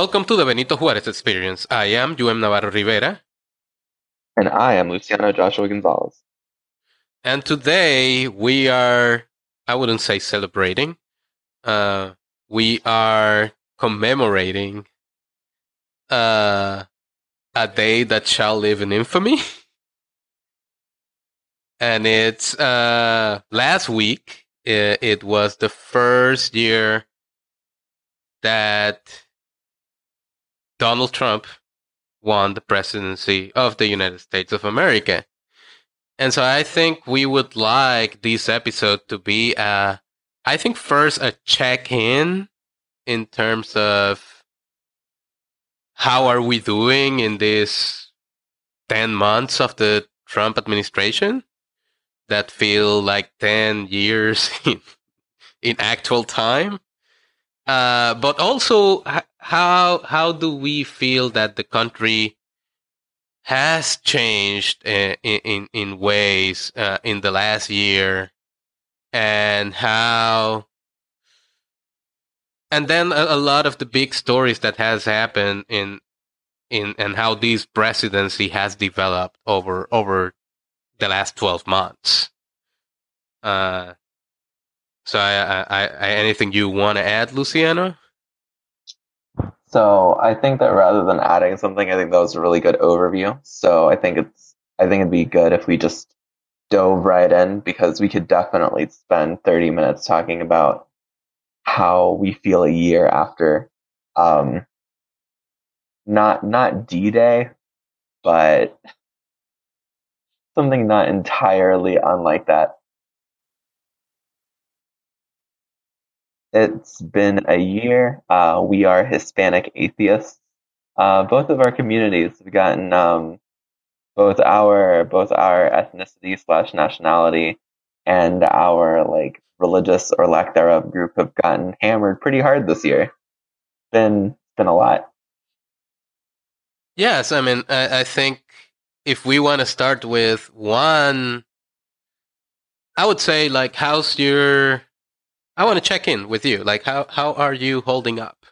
welcome to the Benito Juarez experience. I am UM Navarro Rivera. And I am Luciano Joshua Gonzalez. And today we are, I wouldn't say celebrating, uh, we are commemorating uh, a day that shall live in infamy. and it's uh, last week, it, it was the first year that Donald Trump won the presidency of the United States of America. And so I think we would like this episode to be a, I think first a check in in terms of how are we doing in this 10 months of the Trump administration that feel like 10 years in, in actual time. Uh, but also how how do we feel that the country has changed uh, in in, in ways uh, in the last year, and how and then a, a, lot of the big stories that has happened in in and how this presidency has developed over over the last 12 months. Uh so I, I, I anything you want to add luciano so I think that rather than adding something, I think that was a really good overview. So I think it's I think it'd be good if we just dove right in because we could definitely spend 30 minutes talking about how we feel a year after um not not D-Day, but something not entirely unlike that. It's been a year. Uh, we are Hispanic atheists. Uh, both of our communities have gotten um, both our both our ethnicity slash nationality and our like religious or lack thereof group have gotten hammered pretty hard this year. Been been a lot. Yes, I mean I, I think if we want to start with one, I would say like how's your I want to check in with you. Like, how how are you holding up?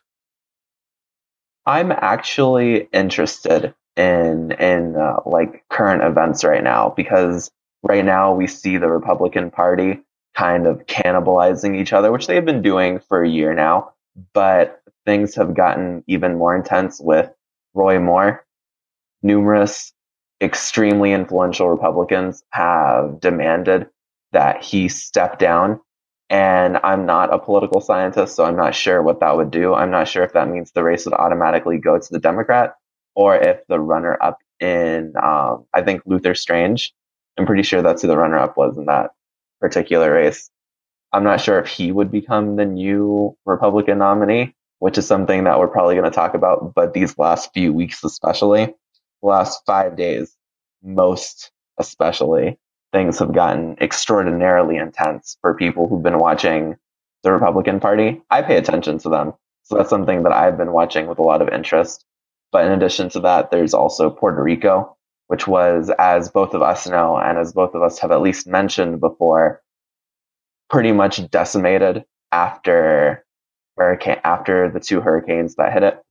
I'm actually interested in in uh, like current events right now because right now we see the Republican Party kind of cannibalizing each other, which they've been doing for a year now. But things have gotten even more intense with Roy Moore. Numerous extremely influential Republicans have demanded that he step down and I'm not a political scientist, so I'm not sure what that would do. I'm not sure if that means the race would automatically go to the Democrat or if the runner up in, um, I think Luther Strange, I'm pretty sure that's who the runner up was in that particular race. I'm not sure if he would become the new Republican nominee, which is something that we're probably going to talk about. But these last few weeks, especially, the last five days, most especially, things have gotten extraordinarily intense for people who've been watching the Republican Party. I pay attention to them. So that's something that I've been watching with a lot of interest. But in addition to that, there's also Puerto Rico, which was, as both of us know, and as both of us have at least mentioned before, pretty much decimated after hurricane, after the two hurricanes that hit it.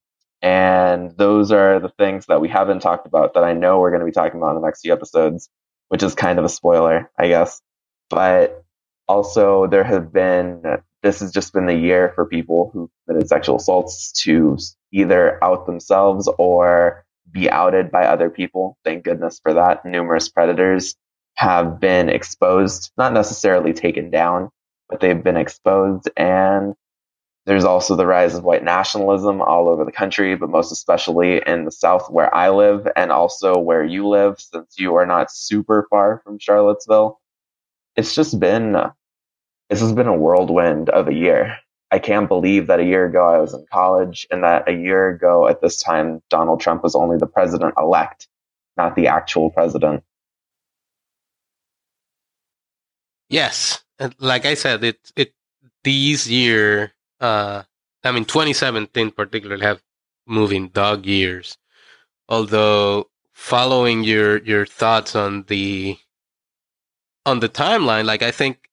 And those are the things that we haven't talked about that I know we're going to be talking about in the next few episodes which is kind of a spoiler, I guess. But also, there have been, this has just been the year for people who committed sexual assaults to either out themselves or be outed by other people. Thank goodness for that. Numerous predators have been exposed, not necessarily taken down, but they've been exposed and there's also the rise of white nationalism all over the country, but most especially in the South where I live and also where you live, since you are not super far from Charlottesville. It's just been, this has been a whirlwind of a year. I can't believe that a year ago I was in college and that a year ago at this time, Donald Trump was only the president elect, not the actual president. Yes. Like I said, it, it, these year uh, I mean, 2017 particularly have moving dog years. Although following your your thoughts on the on the timeline, like I think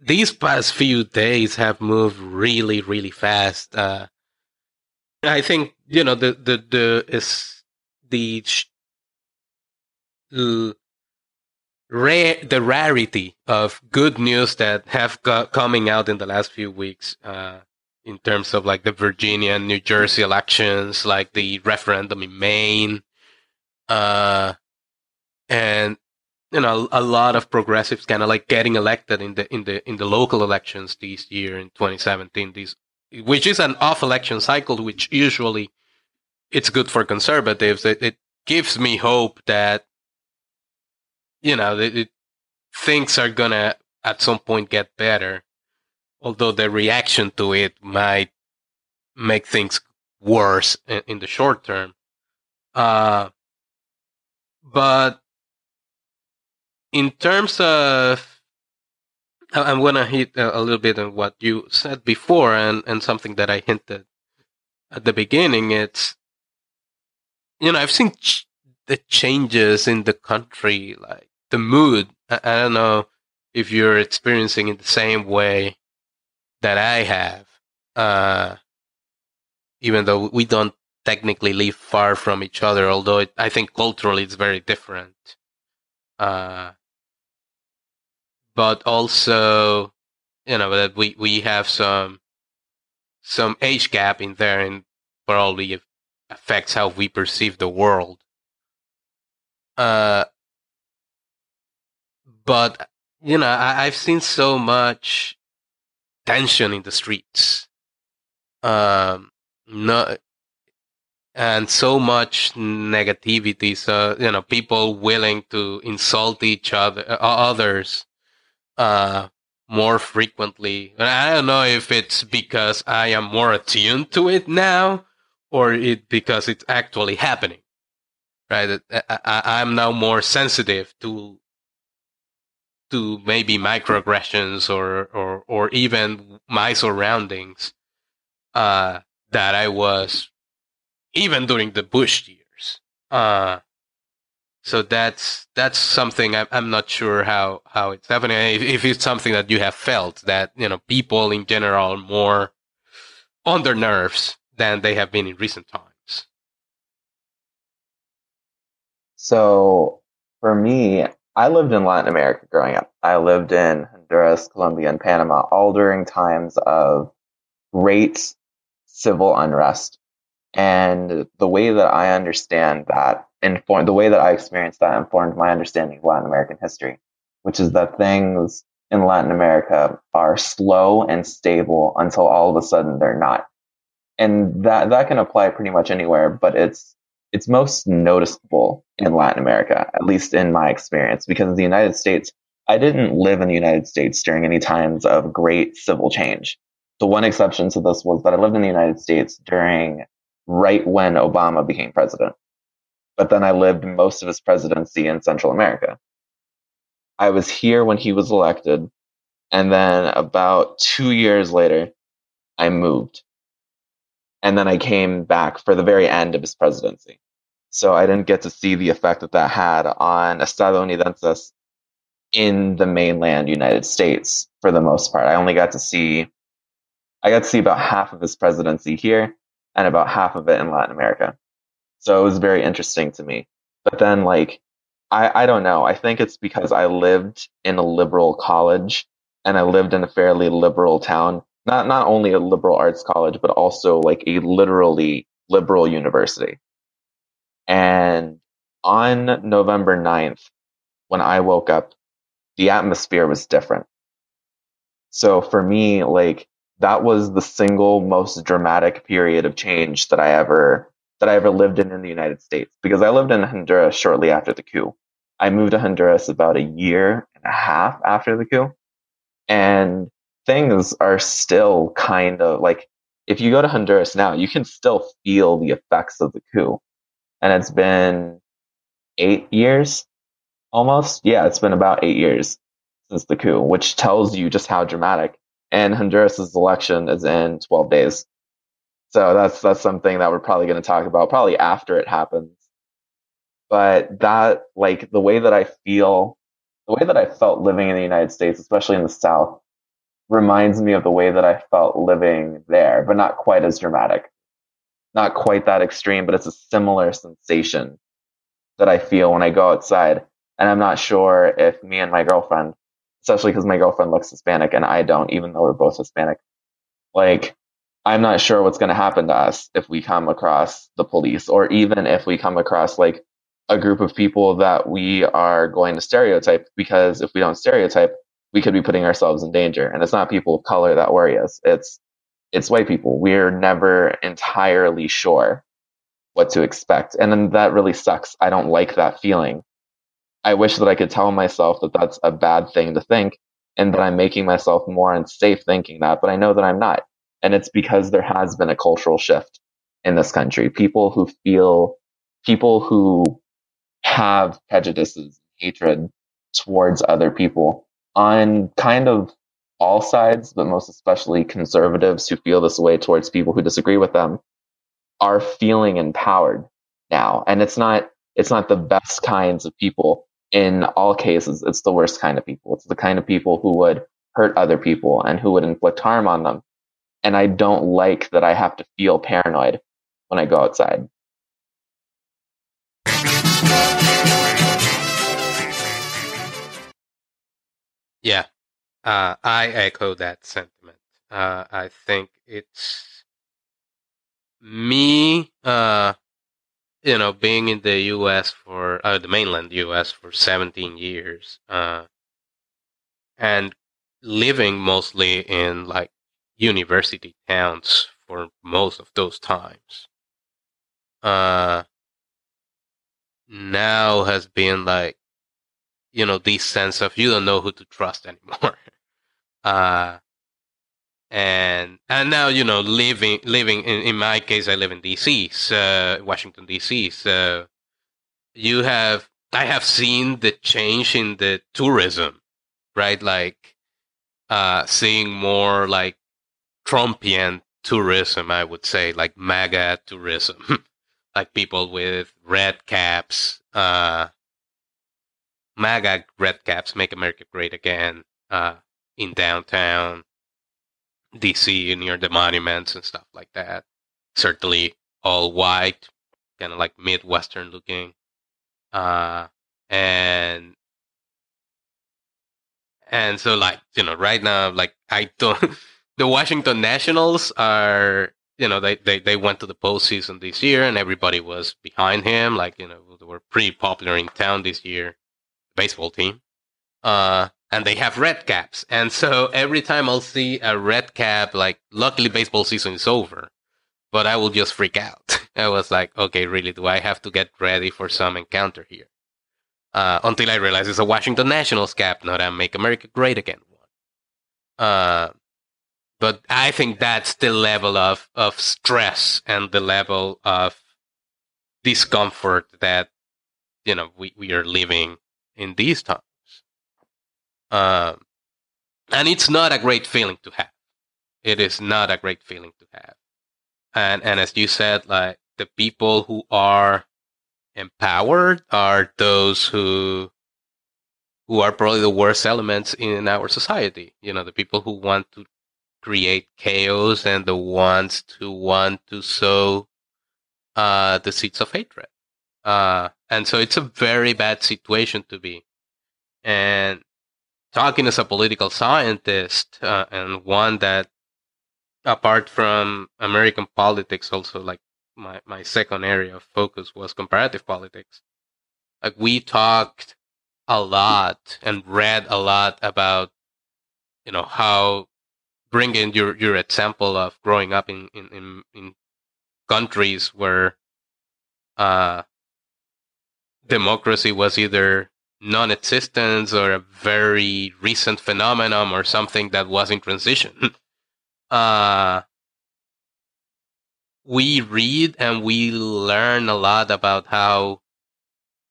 these past few days have moved really, really fast. Uh, I think you know the the the is the rare the rarity of good news that have got coming out in the last few weeks uh, in terms of like the Virginia and New Jersey elections, like the referendum in Maine, uh, and you know a lot of progressives kind of like getting elected in the in the in the local elections this year in 2017. These which is an off election cycle, which usually it's good for conservatives. It, it gives me hope that you know, it, it, things are gonna at some point get better. Although the reaction to it might make things worse in, in the short term. Uh, but in terms of, I'm gonna hit a, a little bit on what you said before, and and something that I hinted at the beginning. It's, you know, I've seen ch- the changes in the country, like the mood. I, I don't know if you're experiencing it the same way that I have. Uh, even though we don't technically live far from each other, although it, I think culturally it's very different. Uh, but also, you know, that we, we have some, some age gap in there and probably affects how we perceive the world. Uh, but you know, I, have seen so much tension in the streets. Um, no, and so much negativity. So you know, people willing to insult each other, uh, others, uh, more frequently. And I don't know if it's because I am more attuned to it now, or it because it's actually happening. Right, I, I, I'm now more sensitive to to maybe microaggressions or, or, or even my surroundings, uh, that I was even during the Bush years. Uh, so that's, that's something I'm, I'm not sure how, how it's happening. If, if it's something that you have felt that, you know, people in general are more on their nerves than they have been in recent times. So for me, I lived in Latin America growing up. I lived in Honduras, Colombia, and Panama, all during times of great civil unrest. And the way that I understand that informed, the way that I experienced that informed my understanding of Latin American history, which is that things in Latin America are slow and stable until all of a sudden they're not. And that, that can apply pretty much anywhere, but it's it's most noticeable in Latin America, at least in my experience, because in the United States, I didn't live in the United States during any times of great civil change. The one exception to this was that I lived in the United States during right when Obama became president. But then I lived most of his presidency in Central America. I was here when he was elected. And then about two years later, I moved and then I came back for the very end of his presidency. So I didn't get to see the effect that that had on estadounidenses in the mainland United States for the most part. I only got to see, I got to see about half of his presidency here and about half of it in Latin America. So it was very interesting to me. But then like, I, I don't know. I think it's because I lived in a liberal college and I lived in a fairly liberal town not not only a liberal arts college, but also like a literally liberal university. And on November 9th, when I woke up, the atmosphere was different. So for me, like that was the single most dramatic period of change that I ever that I ever lived in in the United States because I lived in Honduras shortly after the coup. I moved to Honduras about a year and a half after the coup. And things are still kind of like if you go to Honduras now, you can still feel the effects of the coup. And it's been eight years almost. Yeah, it's been about eight years since the coup, which tells you just how dramatic. And Honduras's election is in 12 days. So that's, that's something that we're probably going to talk about probably after it happens. But that, like the way that I feel, the way that I felt living in the United States, especially in the South, reminds me of the way that I felt living there, but not quite as dramatic. not quite that extreme, but it's a similar sensation that I feel when I go outside. And I'm not sure if me and my girlfriend, especially because my girlfriend looks Hispanic and I don't, even though we're both Hispanic, like, I'm not sure what's going to happen to us if we come across the police or even if we come across like a group of people that we are going to stereotype because if we don't stereotype, we could be putting ourselves in danger. And it's not people of color that worry us. It's it's white people. We're never entirely sure what to expect. And then that really sucks. I don't like that feeling. I wish that I could tell myself that that's a bad thing to think and that I'm making myself more unsafe thinking that, but I know that I'm not. And it's because there has been a cultural shift in this country. People who feel, people who have prejudices, hatred towards other people on kind of all sides, but most especially conservatives who feel this way towards people who disagree with them are feeling empowered now. And it's not, it's not the best kinds of people in all cases. It's the worst kind of people. It's the kind of people who would hurt other people and who would inflict harm on them. And I don't like that I have to feel paranoid when I go outside. Yeah, uh, I echo that sentiment. Uh, I think it's me, uh, you know, being in the U.S. for uh, the mainland U.S. for 17 years, uh, and living mostly in like university towns for most of those times. Uh, now has been like, you know, this sense of you don't know who to trust anymore. Uh, and and now you know living living in, in my case I live in DC, so Washington DC. So you have I have seen the change in the tourism, right? Like uh, seeing more like Trumpian tourism, I would say, like MAGA tourism, like people with red caps, uh, MAGA red caps, make America great again. Uh, in downtown DC near the monuments and stuff like that. Certainly all white, kind of like Midwestern looking. Uh, and and so like you know right now like I don't the Washington Nationals are you know they, they they went to the postseason this year and everybody was behind him like you know they were pretty popular in town this year baseball team uh and they have red caps. And so every time I'll see a red cap, like luckily baseball season is over, but I will just freak out. I was like, okay, really, do I have to get ready for some encounter here? Uh, until I realize it's a Washington Nationals cap, not a Make America Great Again one. Uh, but I think that's the level of, of stress and the level of discomfort that, you know, we, we are living in these times. Um, and it's not a great feeling to have. It is not a great feeling to have. And and as you said, like the people who are empowered are those who who are probably the worst elements in our society. You know, the people who want to create chaos and the ones who want to sow uh, the seeds of hatred. Uh, and so it's a very bad situation to be. And talking as a political scientist uh, and one that apart from american politics also like my, my second area of focus was comparative politics like we talked a lot and read a lot about you know how bringing your your example of growing up in in in, in countries where uh democracy was either non-existence or a very recent phenomenon or something that was in transition. uh, we read and we learn a lot about how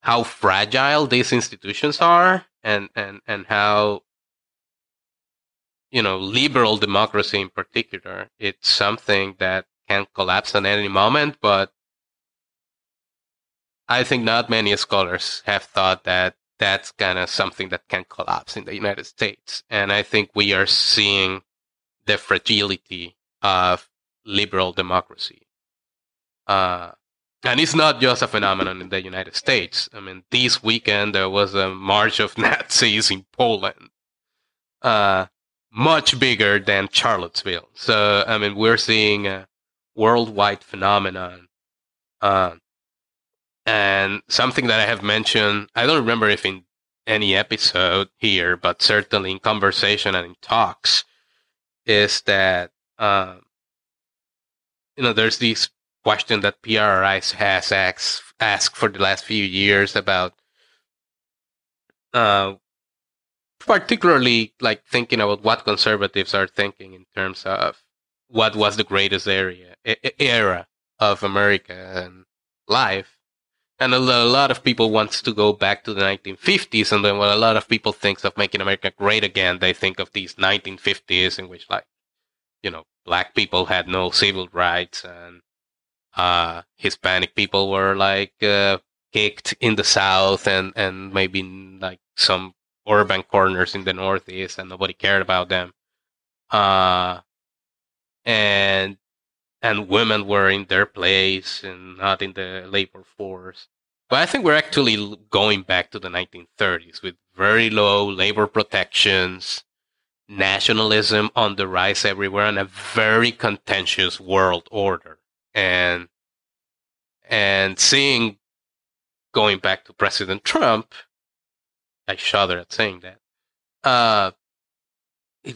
how fragile these institutions are and and and how you know liberal democracy in particular it's something that can collapse at any moment but I think not many scholars have thought that that's kind of something that can collapse in the United States. And I think we are seeing the fragility of liberal democracy. Uh, and it's not just a phenomenon in the United States. I mean, this weekend there was a march of Nazis in Poland, uh, much bigger than Charlottesville. So, I mean, we're seeing a worldwide phenomenon. Uh, and something that I have mentioned, I don't remember if in any episode here, but certainly in conversation and in talks, is that, um, you know, there's this question that PRRI has asked, asked for the last few years about, uh, particularly like thinking about what conservatives are thinking in terms of what was the greatest area era of American life. And a lot of people wants to go back to the 1950s, and then when a lot of people thinks of making America great again, they think of these 1950s in which, like, you know, black people had no civil rights and uh, Hispanic people were like uh, kicked in the South and and maybe like some urban corners in the Northeast, and nobody cared about them. Uh, and and women were in their place and not in the labor force. But I think we're actually going back to the 1930s with very low labor protections, nationalism on the rise everywhere, and a very contentious world order and and seeing going back to President Trump, I shudder at saying that. Uh,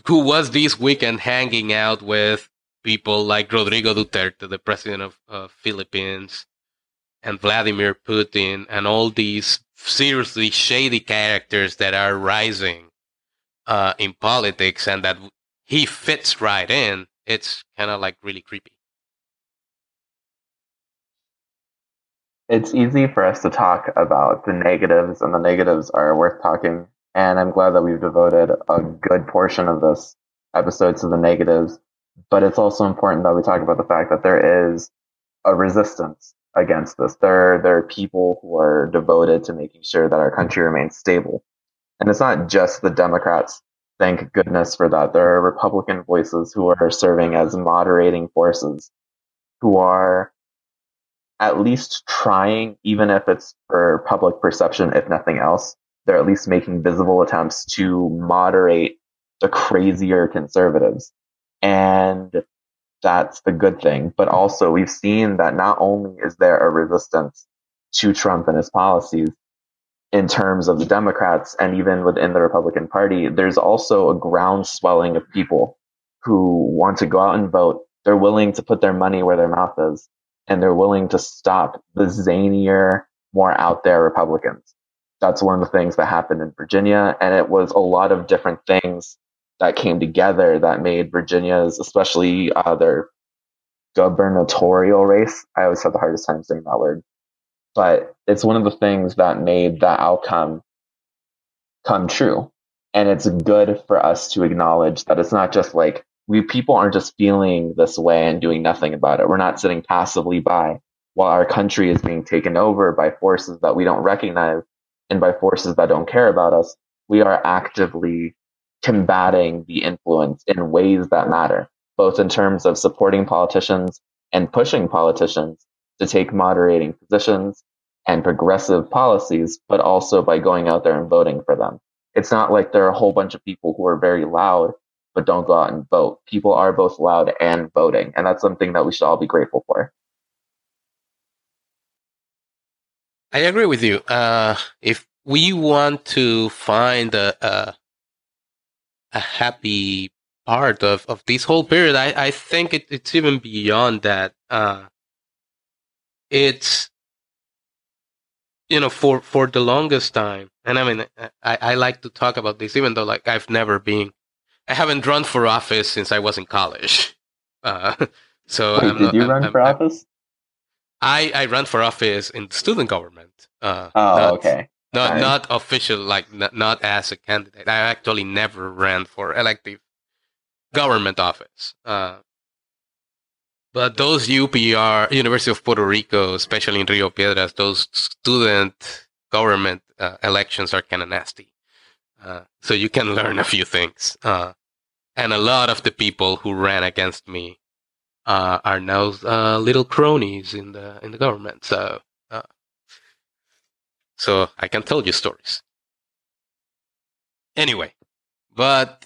who was this weekend hanging out with people like Rodrigo Duterte, the president of uh, Philippines, and Vladimir Putin, and all these seriously shady characters that are rising uh, in politics, and that he fits right in. It's kind of like really creepy. it's easy for us to talk about the negatives, and the negatives are worth talking. And I'm glad that we've devoted a good portion of this episode to the negatives. But it's also important that we talk about the fact that there is a resistance against this. There, there are people who are devoted to making sure that our country remains stable. And it's not just the Democrats. Thank goodness for that. There are Republican voices who are serving as moderating forces who are at least trying, even if it's for public perception, if nothing else, they're at least making visible attempts to moderate the crazier conservatives. And that's the good thing. But also we've seen that not only is there a resistance to Trump and his policies in terms of the Democrats and even within the Republican Party, there's also a ground swelling of people who want to go out and vote. They're willing to put their money where their mouth is and they're willing to stop the zanier, more out there Republicans. That's one of the things that happened in Virginia. And it was a lot of different things that came together that made Virginia's, especially uh, their gubernatorial race. I always have the hardest time saying that word, but it's one of the things that made that outcome come true. And it's good for us to acknowledge that it's not just like we people aren't just feeling this way and doing nothing about it. We're not sitting passively by while our country is being taken over by forces that we don't recognize and by forces that don't care about us. We are actively combating the influence in ways that matter, both in terms of supporting politicians and pushing politicians to take moderating positions and progressive policies, but also by going out there and voting for them. It's not like there are a whole bunch of people who are very loud but don't go out and vote. People are both loud and voting, and that's something that we should all be grateful for. I agree with you. Uh, if we want to find a, a, a happy part of, of this whole period, I, I think it, it's even beyond that. Uh, it's you know for for the longest time, and I mean I, I like to talk about this, even though like I've never been I haven't run for office since I was in college. Uh, so Wait, I'm did not, you I'm, run I'm, for I'm, office? I I ran for office in student government. Uh, oh, okay. Not not official, like not, not as a candidate. I actually never ran for elective government office. Uh, but those UPR, University of Puerto Rico, especially in Rio Piedras, those student government uh, elections are kind of nasty. Uh, so you can learn a few things. Uh, and a lot of the people who ran against me uh, are now uh, little cronies in the in the government. So, so I can tell you stories. Anyway, but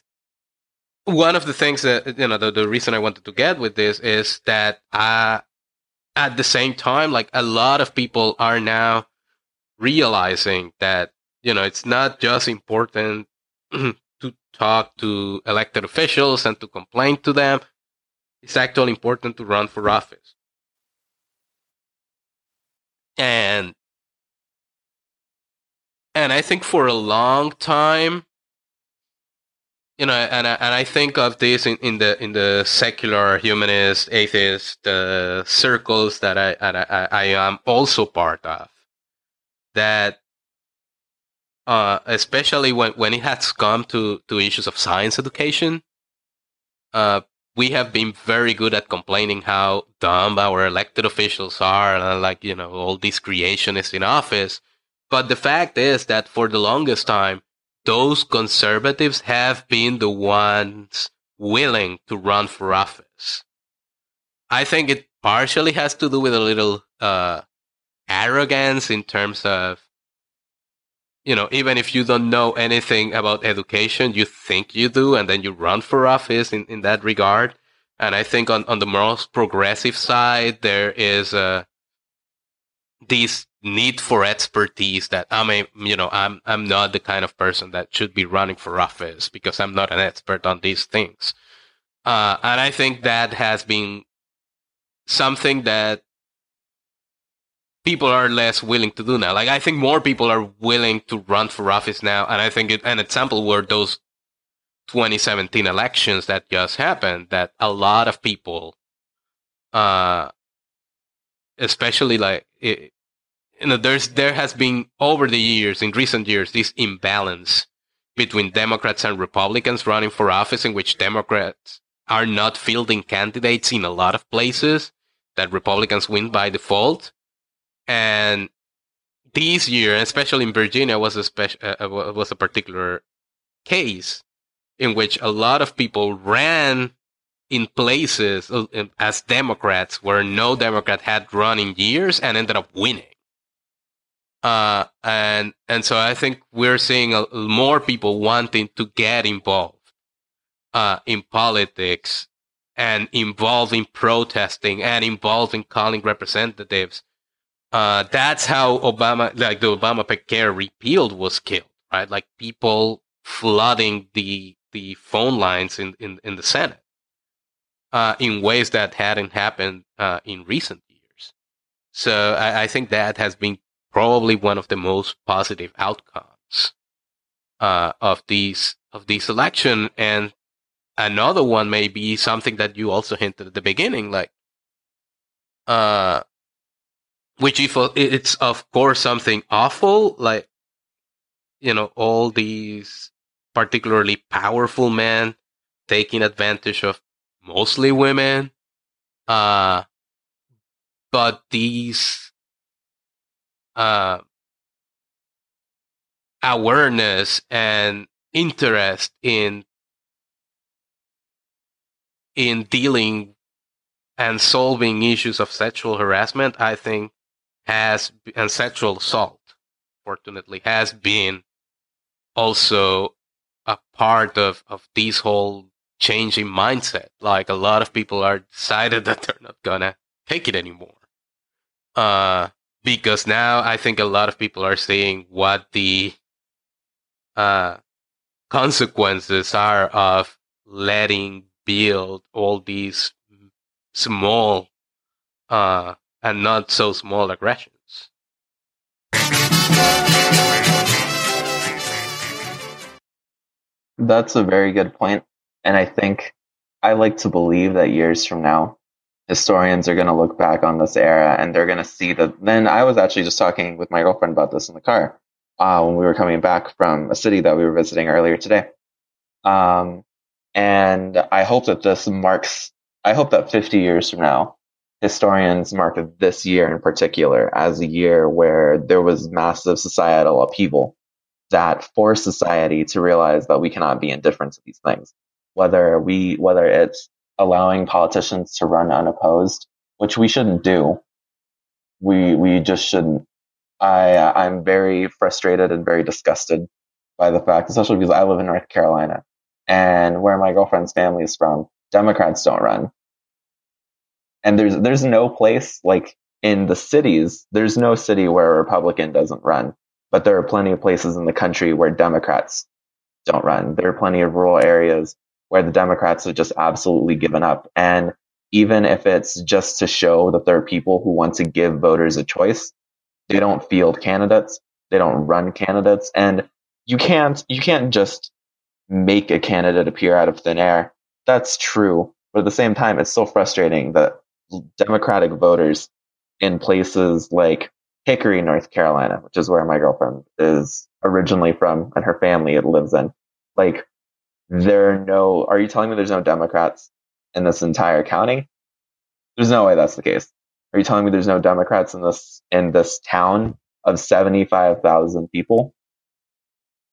one of the things that you know the, the reason I wanted to get with this is that uh, at the same time, like a lot of people are now realizing that you know it's not just important to talk to elected officials and to complain to them. It's actually important to run for office. And and I think for a long time you know, and I, and I think of this in, in the in the secular humanist atheist uh, circles that I, I I am also part of. That, uh, especially when when it has come to to issues of science education, uh, we have been very good at complaining how dumb our elected officials are, and like you know all these creationists in office. But the fact is that for the longest time those conservatives have been the ones willing to run for office. I think it partially has to do with a little uh, arrogance in terms of, you know, even if you don't know anything about education, you think you do, and then you run for office in, in that regard. And I think on, on the most progressive side, there is uh, these need for expertise that I'm a, you know, I'm I'm not the kind of person that should be running for office because I'm not an expert on these things. Uh, and I think that has been something that people are less willing to do now. Like I think more people are willing to run for office now, and I think it, an example were those 2017 elections that just happened. That a lot of people, uh, especially like it, you know, there's there has been over the years, in recent years, this imbalance between Democrats and Republicans running for office, in which Democrats are not fielding candidates in a lot of places that Republicans win by default, and this year, especially in Virginia, was a special uh, uh was a particular case in which a lot of people ran in places uh, as Democrats where no Democrat had run in years and ended up winning. Uh, and and so I think we're seeing a, more people wanting to get involved uh, in politics and involved in protesting and involved in calling representatives. Uh, that's how Obama, like the Obama Care repealed, was killed. Right, like people flooding the the phone lines in in, in the Senate uh, in ways that hadn't happened uh, in recent years. So I, I think that has been probably one of the most positive outcomes uh, of these of this election. And another one may be something that you also hinted at the beginning, like uh, which if it's of course something awful, like you know all these particularly powerful men taking advantage of mostly women. Uh, but these uh, awareness and interest in in dealing and solving issues of sexual harassment, I think has and sexual assault, fortunately, has been also a part of of this whole changing mindset. Like a lot of people are decided that they're not gonna take it anymore. Uh, because now I think a lot of people are seeing what the uh, consequences are of letting build all these small uh, and not so small aggressions. That's a very good point. And I think I like to believe that years from now, historians are going to look back on this era and they're going to see that. Then I was actually just talking with my girlfriend about this in the car uh, when we were coming back from a city that we were visiting earlier today. Um, and I hope that this marks, I hope that 50 years from now, historians mark this year in particular as a year where there was massive societal upheaval that forced society to realize that we cannot be indifferent to these things. Whether we, whether it's allowing politicians to run unopposed, which we shouldn't do. We we just shouldn't. I I'm very frustrated and very disgusted by the fact, especially because I live in North Carolina, and where my girlfriend's family is from, Democrats don't run. And there's there's no place like in the cities, there's no city where a Republican doesn't run. But there are plenty of places in the country where Democrats don't run. There are plenty of rural areas where the Democrats have just absolutely given up. And even if it's just to show that there are people who want to give voters a choice, they don't field candidates. They don't run candidates. And you can't, you can't just make a candidate appear out of thin air. That's true. But at the same time, it's so frustrating that Democratic voters in places like Hickory, North Carolina, which is where my girlfriend is originally from and her family lives in. Like, there are no, are you telling me there's no Democrats in this entire county? There's no way that's the case. Are you telling me there's no Democrats in this, in this town of 75,000 people?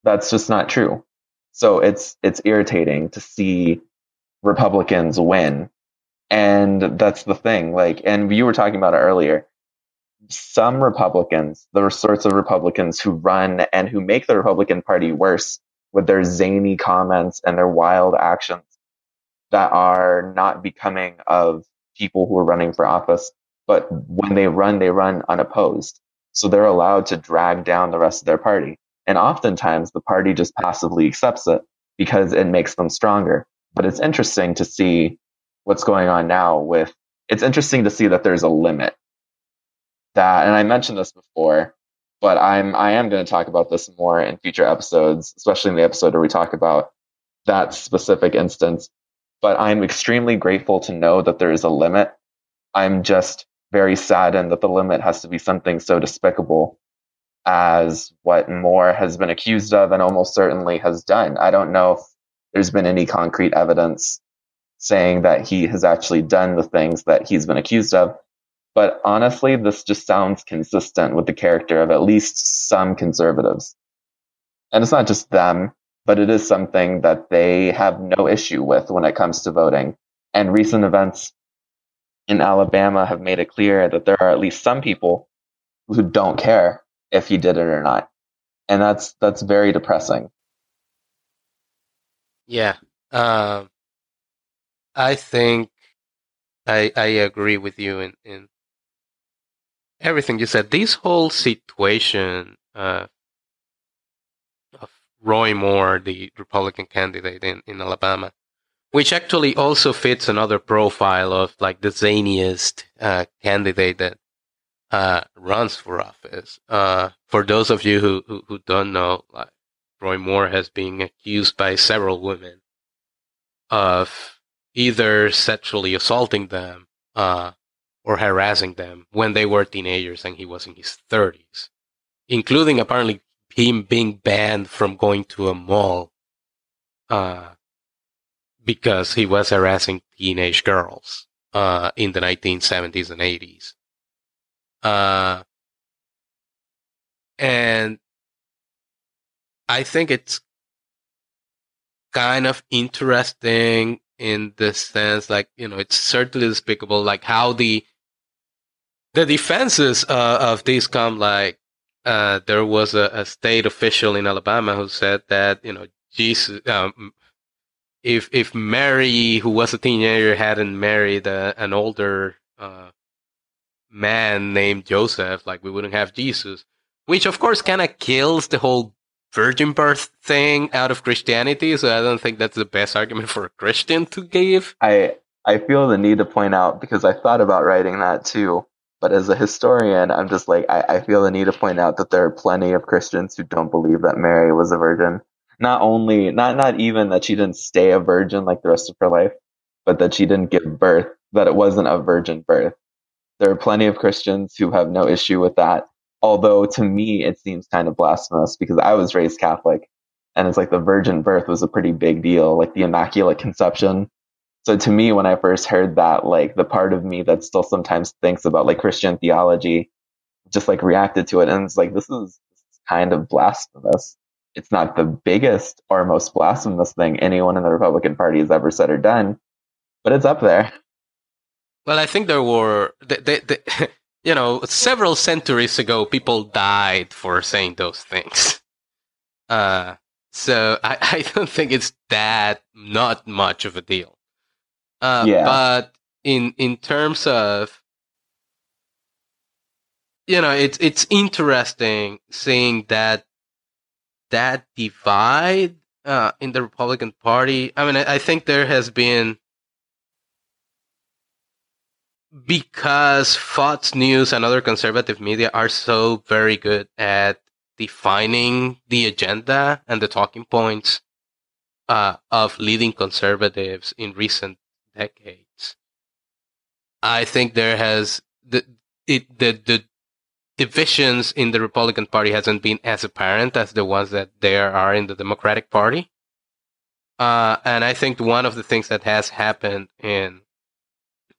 That's just not true. So it's, it's irritating to see Republicans win and that's the thing. Like, and you were talking about it earlier. Some Republicans, are sorts of Republicans who run and who make the Republican Party worse with their zany comments and their wild actions that are not becoming of people who are running for office. But when they run, they run unopposed. So they're allowed to drag down the rest of their party. And oftentimes the party just passively accepts it because it makes them stronger. But it's interesting to see what's going on now with it's interesting to see that there's a limit that and I mentioned this before, but I'm I am going to talk about this more in future episodes, especially in the episode where we talk about that specific instance. But I'm extremely grateful to know that there is a limit. I'm just very saddened that the limit has to be something so despicable as what Moore has been accused of and almost certainly has done. I don't know if there's been any concrete evidence saying that he has actually done the things that he's been accused of. But honestly, this just sounds consistent with the character of at least some conservatives. And it's not just them, but it is something that they have no issue with when it comes to voting. And recent events in Alabama have made it clear that there are at least some people who don't care if he did it or not. And that's that's very depressing. Yeah. Um, I think I I agree with you in, in everything you said. This whole situation uh, of Roy Moore, the Republican candidate in, in Alabama, which actually also fits another profile of like the zaniest uh, candidate that uh, runs for office. Uh, for those of you who, who, who don't know, like Roy Moore has been accused by several women of either sexually assaulting them uh, or harassing them when they were teenagers and he was in his 30s, including apparently him being banned from going to a mall uh, because he was harassing teenage girls uh, in the 1970s and 80s. Uh, and I think it's kind of interesting in the sense like you know it's certainly despicable like how the the defenses uh, of these come like uh, there was a, a, state official in Alabama who said that you know Jesus um, if if Mary who was a teenager hadn't married a, an older uh, man named Joseph like we wouldn't have Jesus which of course kind of kills the whole virgin birth thing out of Christianity, so I don't think that's the best argument for a Christian to give. I I feel the need to point out because I thought about writing that too. But as a historian, I'm just like I, I feel the need to point out that there are plenty of Christians who don't believe that Mary was a virgin. Not only not not even that she didn't stay a virgin like the rest of her life, but that she didn't give birth, that it wasn't a virgin birth. There are plenty of Christians who have no issue with that Although to me, it seems kind of blasphemous because I was raised Catholic and it's like the virgin birth was a pretty big deal, like the Immaculate Conception. So to me, when I first heard that, like the part of me that still sometimes thinks about like Christian theology, just like reacted to it. And it's like, this is kind of blasphemous. It's not the biggest or most blasphemous thing anyone in the Republican Party has ever said or done. but it's up there. Well, I think there were, you know, several centuries ago, people died for saying those things. Uh, so I, I don't think it's that not much of a deal. Uh, Yeah. But in in terms of, you know, it's it's interesting seeing that that divide uh, in the Republican Party. I mean, I, I think there has been because Fox News and other conservative media are so very good at defining the agenda and the talking points uh, of leading conservatives in recent decades. I think there has the it the the divisions in the Republican Party hasn't been as apparent as the ones that there are in the Democratic Party. Uh, and I think one of the things that has happened in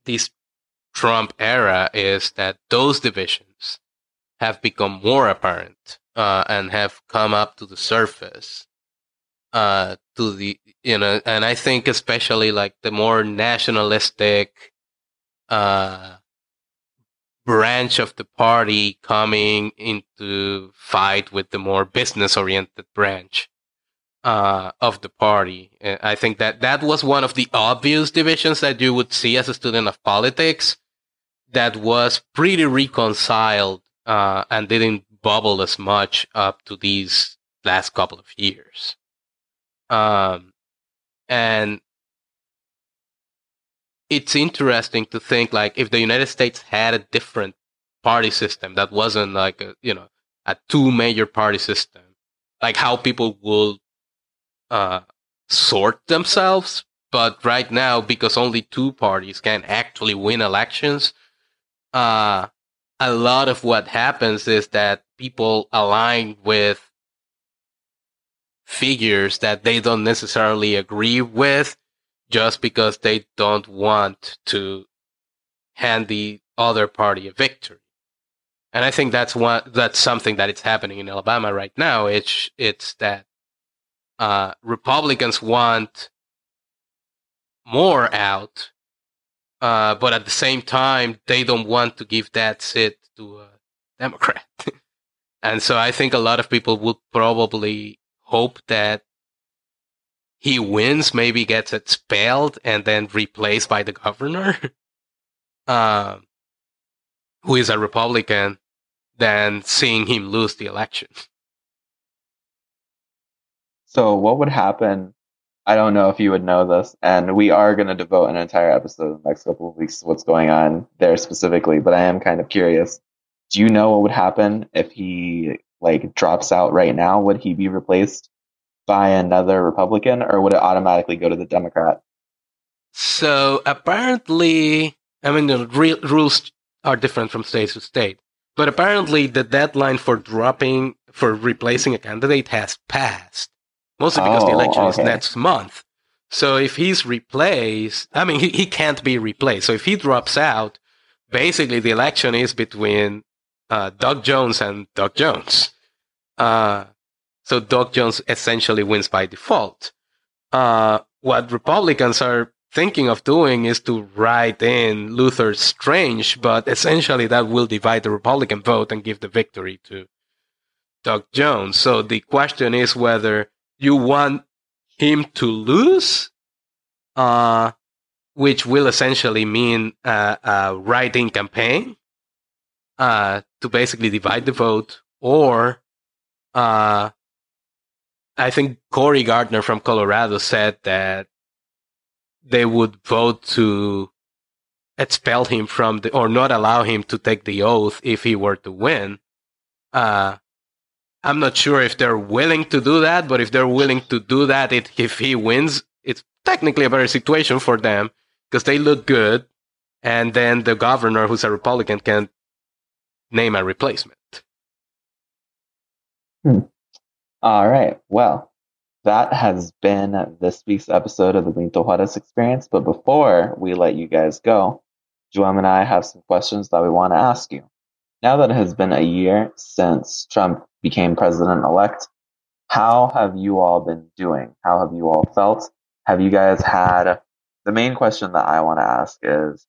this Trump era is that those divisions have become more apparent uh, and have come up to the surface. Uh, to the you know, and I think especially like the more nationalistic uh, branch of the party coming into fight with the more business-oriented branch uh, of the party. I think that that was one of the obvious divisions that you would see as a student of politics that was pretty reconciled uh, and didn't bubble as much up to these last couple of years. Um, and it's interesting to think like if the United States had a different party system that wasn't like a you know a two major party system, like how people will uh, sort themselves. But right now, because only two parties can actually win elections, uh, a lot of what happens is that people align with figures that they don't necessarily agree with just because they don't want to hand the other party a victory. And I think that's one that's something that is happening in Alabama right now. It's it's that uh, Republicans want Moore out, uh, but at the same time they don't want to give that seat to a Democrat. and so I think a lot of people would probably hope that he wins, maybe gets expelled and then replaced by the governor, um, who is a Republican, than seeing him lose the election. So, what would happen? I don't know if you would know this, and we are going to devote an entire episode in the next couple of weeks to what's going on there specifically. But I am kind of curious. Do you know what would happen if he like drops out right now? Would he be replaced by another Republican, or would it automatically go to the Democrat? So apparently, I mean, the re- rules are different from state to state, but apparently the deadline for dropping for replacing a candidate has passed. Mostly because the Oh, election is next month. So if he's replaced, I mean, he, he can't be replaced. So if he drops out, basically the election is between uh, Doug Jones and Doug Jones. Uh, so Doug Jones essentially wins by default. Uh, what Republicans are thinking of doing is to write in Luther Strange, but essentially that will divide the Republican vote and give the victory to Doug Jones. So the question is whether you want him to lose, uh, which will essentially mean uh, a write-in campaign uh, to basically divide the vote, or uh, I think Cory Gardner from Colorado said that they would vote to expel him from the or not allow him to take the oath if he were to win. Uh, I'm not sure if they're willing to do that, but if they're willing to do that, it, if he wins, it's technically a better situation for them because they look good, and then the governor, who's a Republican, can name a replacement. Hmm. All right. Well, that has been this week's episode of the Benito Juarez Experience. But before we let you guys go, Juhem and I have some questions that we want to ask you. Now that it has been a year since Trump became president elect, how have you all been doing? How have you all felt? Have you guys had the main question that I want to ask is,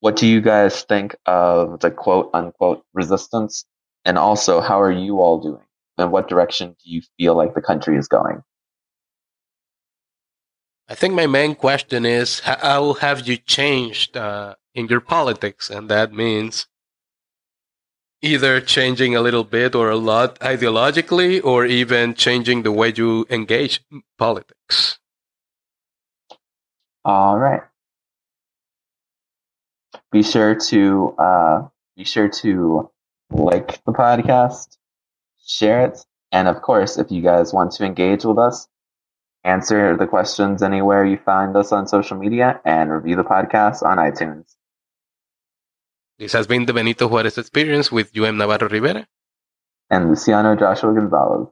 what do you guys think of the quote unquote resistance? And also, how are you all doing? And what direction do you feel like the country is going? I think my main question is how have you changed uh, in your politics? And that means either changing a little bit or a lot ideologically, or even changing the way you engage politics. All right. Be sure to uh, be sure to like the podcast, share it, and of course, if you guys want to engage with us, answer the questions anywhere you find us on social media, and review the podcast on iTunes. This has been the Benito Juarez experience with UM Navarro Rivera and Luciano Joshua Gonzalez.